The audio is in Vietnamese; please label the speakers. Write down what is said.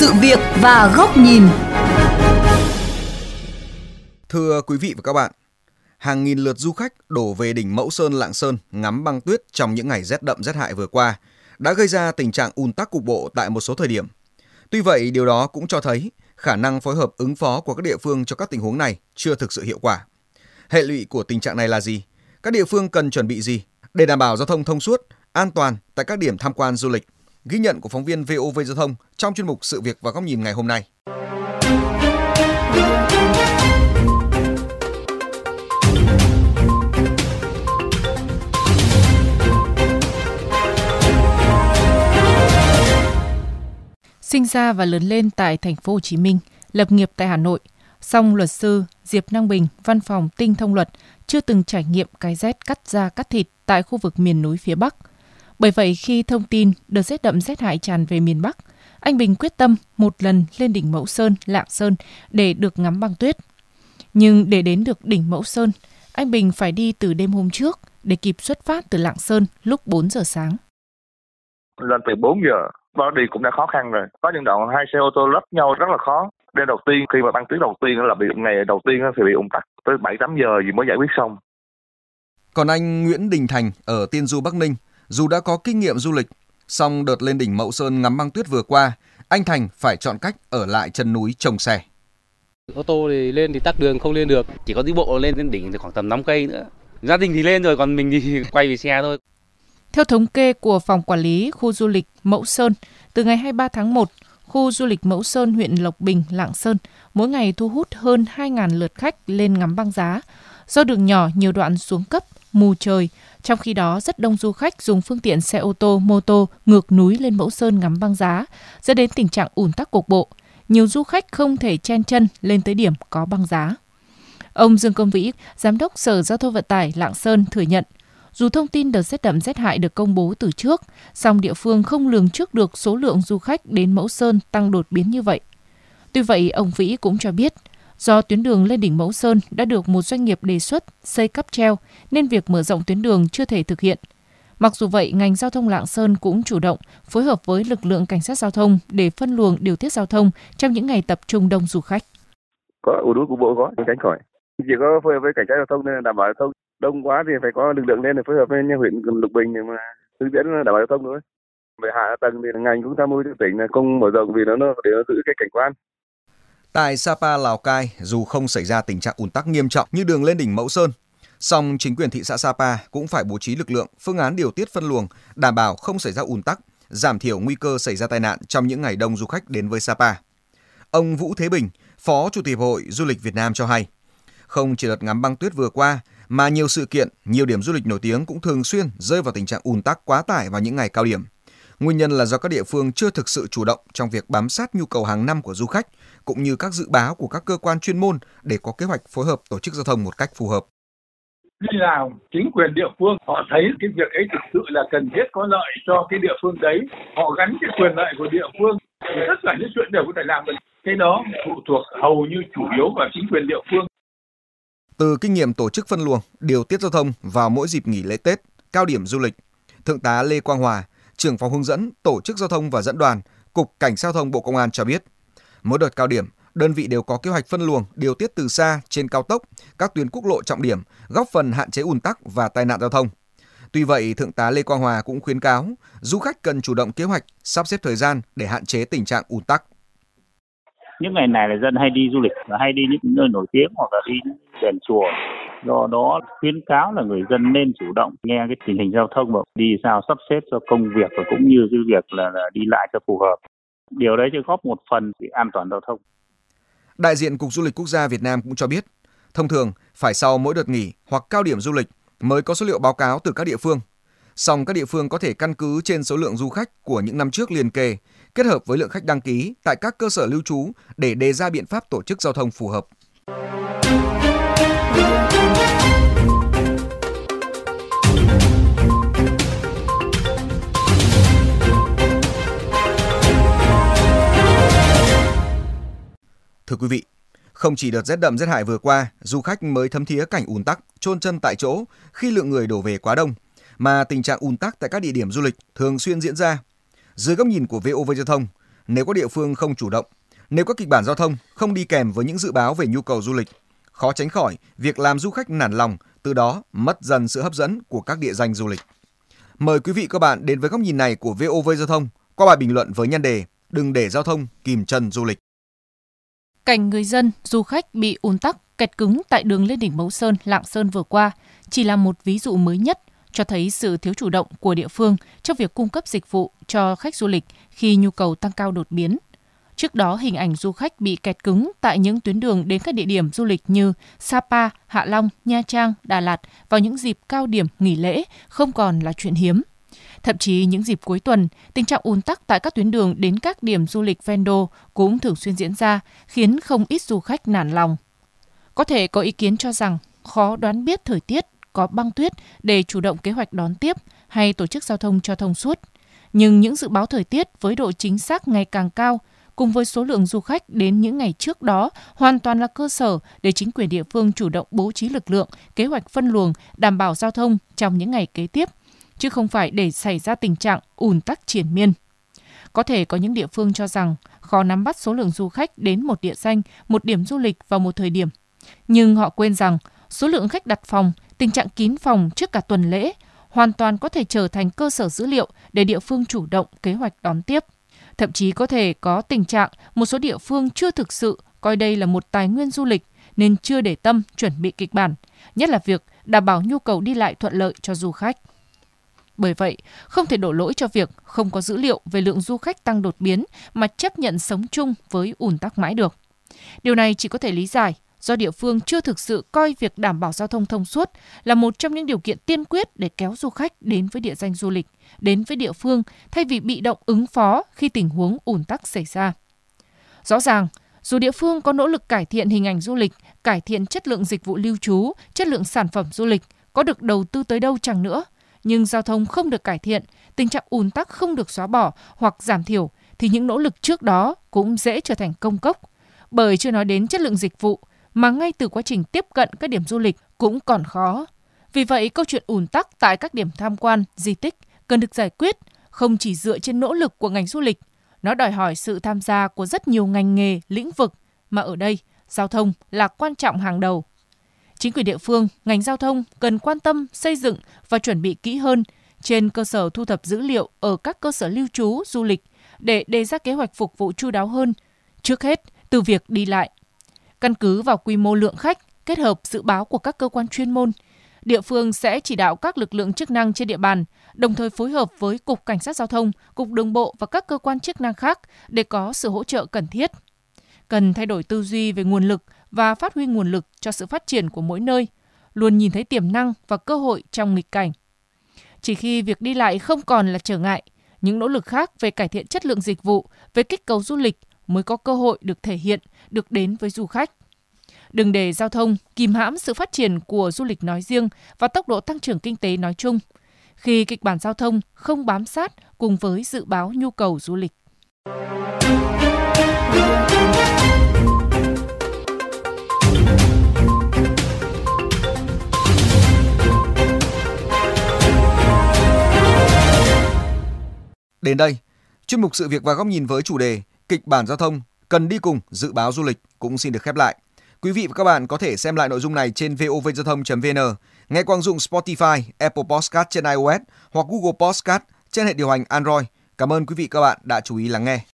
Speaker 1: sự việc và góc nhìn.
Speaker 2: Thưa quý vị và các bạn, hàng nghìn lượt du khách đổ về đỉnh Mẫu Sơn Lạng Sơn ngắm băng tuyết trong những ngày rét đậm rét hại vừa qua đã gây ra tình trạng ùn tắc cục bộ tại một số thời điểm. Tuy vậy, điều đó cũng cho thấy khả năng phối hợp ứng phó của các địa phương cho các tình huống này chưa thực sự hiệu quả. Hệ lụy của tình trạng này là gì? Các địa phương cần chuẩn bị gì để đảm bảo giao thông thông suốt, an toàn tại các điểm tham quan du lịch? Ghi nhận của phóng viên VOV Giao thông trong chuyên mục Sự việc và góc nhìn ngày hôm nay.
Speaker 3: Sinh ra và lớn lên tại thành phố Hồ Chí Minh, lập nghiệp tại Hà Nội, song luật sư Diệp Năng Bình, văn phòng Tinh Thông Luật chưa từng trải nghiệm cái rét cắt da cắt thịt tại khu vực miền núi phía Bắc. Bởi vậy khi thông tin đợt rét đậm rét hại tràn về miền Bắc, anh Bình quyết tâm một lần lên đỉnh Mẫu Sơn, Lạng Sơn để được ngắm băng tuyết. Nhưng để đến được đỉnh Mẫu Sơn, anh Bình phải đi từ đêm hôm trước để kịp xuất phát từ Lạng Sơn lúc 4 giờ sáng.
Speaker 4: Lên từ 4 giờ, đó đi cũng đã khó khăn rồi. Có những đoạn hai xe ô tô lấp nhau rất là khó. Đêm đầu tiên khi mà băng tuyết đầu tiên là bị ngày đầu tiên thì bị ủng tắc tới 7 8 giờ gì mới giải quyết xong.
Speaker 2: Còn anh Nguyễn Đình Thành ở Tiên Du Bắc Ninh, dù đã có kinh nghiệm du lịch, song đợt lên đỉnh Mậu Sơn ngắm băng tuyết vừa qua, anh Thành phải chọn cách ở lại chân núi trồng xe.
Speaker 5: Ô tô thì lên thì tắc đường không lên được, chỉ có đi bộ lên đến đỉnh thì khoảng tầm 5 cây nữa. Gia đình thì lên rồi, còn mình thì quay về xe thôi.
Speaker 3: Theo thống kê của Phòng Quản lý Khu Du lịch Mẫu Sơn, từ ngày 23 tháng 1, khu du lịch Mẫu Sơn, huyện Lộc Bình, Lạng Sơn mỗi ngày thu hút hơn 2.000 lượt khách lên ngắm băng giá. Do đường nhỏ nhiều đoạn xuống cấp, mù trời, trong khi đó rất đông du khách dùng phương tiện xe ô tô, mô tô ngược núi lên Mẫu Sơn ngắm băng giá, dẫn đến tình trạng ùn tắc cục bộ. Nhiều du khách không thể chen chân lên tới điểm có băng giá. Ông Dương Công Vĩ, Giám đốc Sở Giao thông Vận tải Lạng Sơn thừa nhận dù thông tin đợt rét đậm rét hại được công bố từ trước, song địa phương không lường trước được số lượng du khách đến Mẫu Sơn tăng đột biến như vậy. Tuy vậy, ông Vĩ cũng cho biết, do tuyến đường lên đỉnh Mẫu Sơn đã được một doanh nghiệp đề xuất xây cắp treo nên việc mở rộng tuyến đường chưa thể thực hiện. Mặc dù vậy, ngành giao thông Lạng Sơn cũng chủ động phối hợp với lực lượng cảnh sát giao thông để phân luồng điều tiết giao thông trong những ngày tập trung đông du khách.
Speaker 4: Có ủ đuối của bộ có, tránh khỏi. Chỉ có phối hợp với cảnh sát giao thông nên đảm bảo giao thông đông quá thì phải có lực lượng lên để phối hợp với huyện lục bình để mà hướng dẫn đảm bảo giao thông nữa về hạ tầng thì ngành cũng tham mưu cho tỉnh là không mở rộng vì nó nó để nó giữ cái cảnh quan
Speaker 2: Tại Sapa, Lào Cai, dù không xảy ra tình trạng ùn tắc nghiêm trọng như đường lên đỉnh Mẫu Sơn, song chính quyền thị xã Sapa cũng phải bố trí lực lượng, phương án điều tiết phân luồng, đảm bảo không xảy ra ùn tắc, giảm thiểu nguy cơ xảy ra tai nạn trong những ngày đông du khách đến với Sapa. Ông Vũ Thế Bình, Phó Chủ tịch Hội Du lịch Việt Nam cho hay, không chỉ đợt ngắm băng tuyết vừa qua mà nhiều sự kiện, nhiều điểm du lịch nổi tiếng cũng thường xuyên rơi vào tình trạng ùn tắc quá tải vào những ngày cao điểm. Nguyên nhân là do các địa phương chưa thực sự chủ động trong việc bám sát nhu cầu hàng năm của du khách cũng như các dự báo của các cơ quan chuyên môn để có kế hoạch phối hợp tổ chức giao thông một cách phù hợp.
Speaker 6: Khi nào chính quyền địa phương họ thấy cái việc ấy thực sự là cần thiết có lợi cho cái địa phương đấy, họ gắn cái quyền lợi của địa phương thì tất cả những chuyện đều có thể làm được. Cái đó phụ thuộc hầu như chủ yếu vào chính quyền địa phương.
Speaker 2: Từ kinh nghiệm tổ chức phân luồng, điều tiết giao thông vào mỗi dịp nghỉ lễ Tết, cao điểm du lịch, Thượng tá Lê Quang Hòa, trưởng phòng hướng dẫn, tổ chức giao thông và dẫn đoàn, Cục Cảnh sát giao thông Bộ Công an cho biết, mỗi đợt cao điểm, đơn vị đều có kế hoạch phân luồng, điều tiết từ xa trên cao tốc, các tuyến quốc lộ trọng điểm, góp phần hạn chế ùn tắc và tai nạn giao thông. Tuy vậy, Thượng tá Lê Quang Hòa cũng khuyến cáo du khách cần chủ động kế hoạch, sắp xếp thời gian để hạn chế tình trạng ùn tắc.
Speaker 7: Những ngày này là dân hay đi du lịch và hay đi những nơi nổi tiếng hoặc là đi đền chùa do đó khuyến cáo là người dân nên chủ động nghe cái tình hình giao thông và đi sao sắp xếp cho công việc và cũng như cái việc là, là đi lại cho phù hợp. Điều đấy sẽ góp một phần để an toàn giao thông.
Speaker 2: Đại diện cục du lịch quốc gia Việt Nam cũng cho biết thông thường phải sau mỗi đợt nghỉ hoặc cao điểm du lịch mới có số liệu báo cáo từ các địa phương. Song các địa phương có thể căn cứ trên số lượng du khách của những năm trước liền kề kết hợp với lượng khách đăng ký tại các cơ sở lưu trú để đề ra biện pháp tổ chức giao thông phù hợp. Thưa quý vị, không chỉ đợt rét đậm rét hại vừa qua, du khách mới thấm thía cảnh ùn tắc, chôn chân tại chỗ khi lượng người đổ về quá đông, mà tình trạng ùn tắc tại các địa điểm du lịch thường xuyên diễn ra dưới góc nhìn của VOV Giao thông, nếu các địa phương không chủ động, nếu các kịch bản giao thông không đi kèm với những dự báo về nhu cầu du lịch, khó tránh khỏi việc làm du khách nản lòng, từ đó mất dần sự hấp dẫn của các địa danh du lịch. Mời quý vị các bạn đến với góc nhìn này của VOV Giao thông qua bài bình luận với nhân đề Đừng để giao thông kìm chân du lịch.
Speaker 3: Cảnh người dân, du khách bị ùn tắc, kẹt cứng tại đường lên đỉnh Mẫu Sơn, Lạng Sơn vừa qua chỉ là một ví dụ mới nhất cho thấy sự thiếu chủ động của địa phương trong việc cung cấp dịch vụ cho khách du lịch khi nhu cầu tăng cao đột biến. Trước đó, hình ảnh du khách bị kẹt cứng tại những tuyến đường đến các địa điểm du lịch như Sapa, Hạ Long, Nha Trang, Đà Lạt vào những dịp cao điểm nghỉ lễ không còn là chuyện hiếm. Thậm chí những dịp cuối tuần, tình trạng ùn tắc tại các tuyến đường đến các điểm du lịch ven đô cũng thường xuyên diễn ra, khiến không ít du khách nản lòng. Có thể có ý kiến cho rằng khó đoán biết thời tiết có băng tuyết để chủ động kế hoạch đón tiếp hay tổ chức giao thông cho thông suốt. Nhưng những dự báo thời tiết với độ chính xác ngày càng cao cùng với số lượng du khách đến những ngày trước đó hoàn toàn là cơ sở để chính quyền địa phương chủ động bố trí lực lượng, kế hoạch phân luồng, đảm bảo giao thông trong những ngày kế tiếp, chứ không phải để xảy ra tình trạng ùn tắc triển miên. Có thể có những địa phương cho rằng khó nắm bắt số lượng du khách đến một địa danh, một điểm du lịch vào một thời điểm. Nhưng họ quên rằng số lượng khách đặt phòng, tình trạng kín phòng trước cả tuần lễ hoàn toàn có thể trở thành cơ sở dữ liệu để địa phương chủ động kế hoạch đón tiếp. Thậm chí có thể có tình trạng một số địa phương chưa thực sự coi đây là một tài nguyên du lịch nên chưa để tâm chuẩn bị kịch bản, nhất là việc đảm bảo nhu cầu đi lại thuận lợi cho du khách. Bởi vậy, không thể đổ lỗi cho việc không có dữ liệu về lượng du khách tăng đột biến mà chấp nhận sống chung với ủn tắc mãi được. Điều này chỉ có thể lý giải do địa phương chưa thực sự coi việc đảm bảo giao thông thông suốt là một trong những điều kiện tiên quyết để kéo du khách đến với địa danh du lịch, đến với địa phương thay vì bị động ứng phó khi tình huống ủn tắc xảy ra. Rõ ràng, dù địa phương có nỗ lực cải thiện hình ảnh du lịch, cải thiện chất lượng dịch vụ lưu trú, chất lượng sản phẩm du lịch, có được đầu tư tới đâu chẳng nữa, nhưng giao thông không được cải thiện, tình trạng ùn tắc không được xóa bỏ hoặc giảm thiểu thì những nỗ lực trước đó cũng dễ trở thành công cốc. Bởi chưa nói đến chất lượng dịch vụ, mà ngay từ quá trình tiếp cận các điểm du lịch cũng còn khó. Vì vậy, câu chuyện ùn tắc tại các điểm tham quan, di tích cần được giải quyết không chỉ dựa trên nỗ lực của ngành du lịch, nó đòi hỏi sự tham gia của rất nhiều ngành nghề, lĩnh vực mà ở đây giao thông là quan trọng hàng đầu. Chính quyền địa phương, ngành giao thông cần quan tâm xây dựng và chuẩn bị kỹ hơn trên cơ sở thu thập dữ liệu ở các cơ sở lưu trú du lịch để đề ra kế hoạch phục vụ chu đáo hơn. Trước hết, từ việc đi lại, Căn cứ vào quy mô lượng khách, kết hợp dự báo của các cơ quan chuyên môn, địa phương sẽ chỉ đạo các lực lượng chức năng trên địa bàn, đồng thời phối hợp với Cục Cảnh sát Giao thông, Cục Đường bộ và các cơ quan chức năng khác để có sự hỗ trợ cần thiết. Cần thay đổi tư duy về nguồn lực và phát huy nguồn lực cho sự phát triển của mỗi nơi, luôn nhìn thấy tiềm năng và cơ hội trong nghịch cảnh. Chỉ khi việc đi lại không còn là trở ngại, những nỗ lực khác về cải thiện chất lượng dịch vụ, về kích cầu du lịch mới có cơ hội được thể hiện, được đến với du khách. Đừng để giao thông kìm hãm sự phát triển của du lịch nói riêng và tốc độ tăng trưởng kinh tế nói chung, khi kịch bản giao thông không bám sát cùng với dự báo nhu cầu du lịch.
Speaker 2: Đến đây, chuyên mục sự việc và góc nhìn với chủ đề kịch bản giao thông cần đi cùng dự báo du lịch cũng xin được khép lại. Quý vị và các bạn có thể xem lại nội dung này trên vovgiao thông.vn, nghe qua ứng dụng Spotify, Apple Podcast trên iOS hoặc Google Podcast trên hệ điều hành Android. Cảm ơn quý vị và các bạn đã chú ý lắng nghe.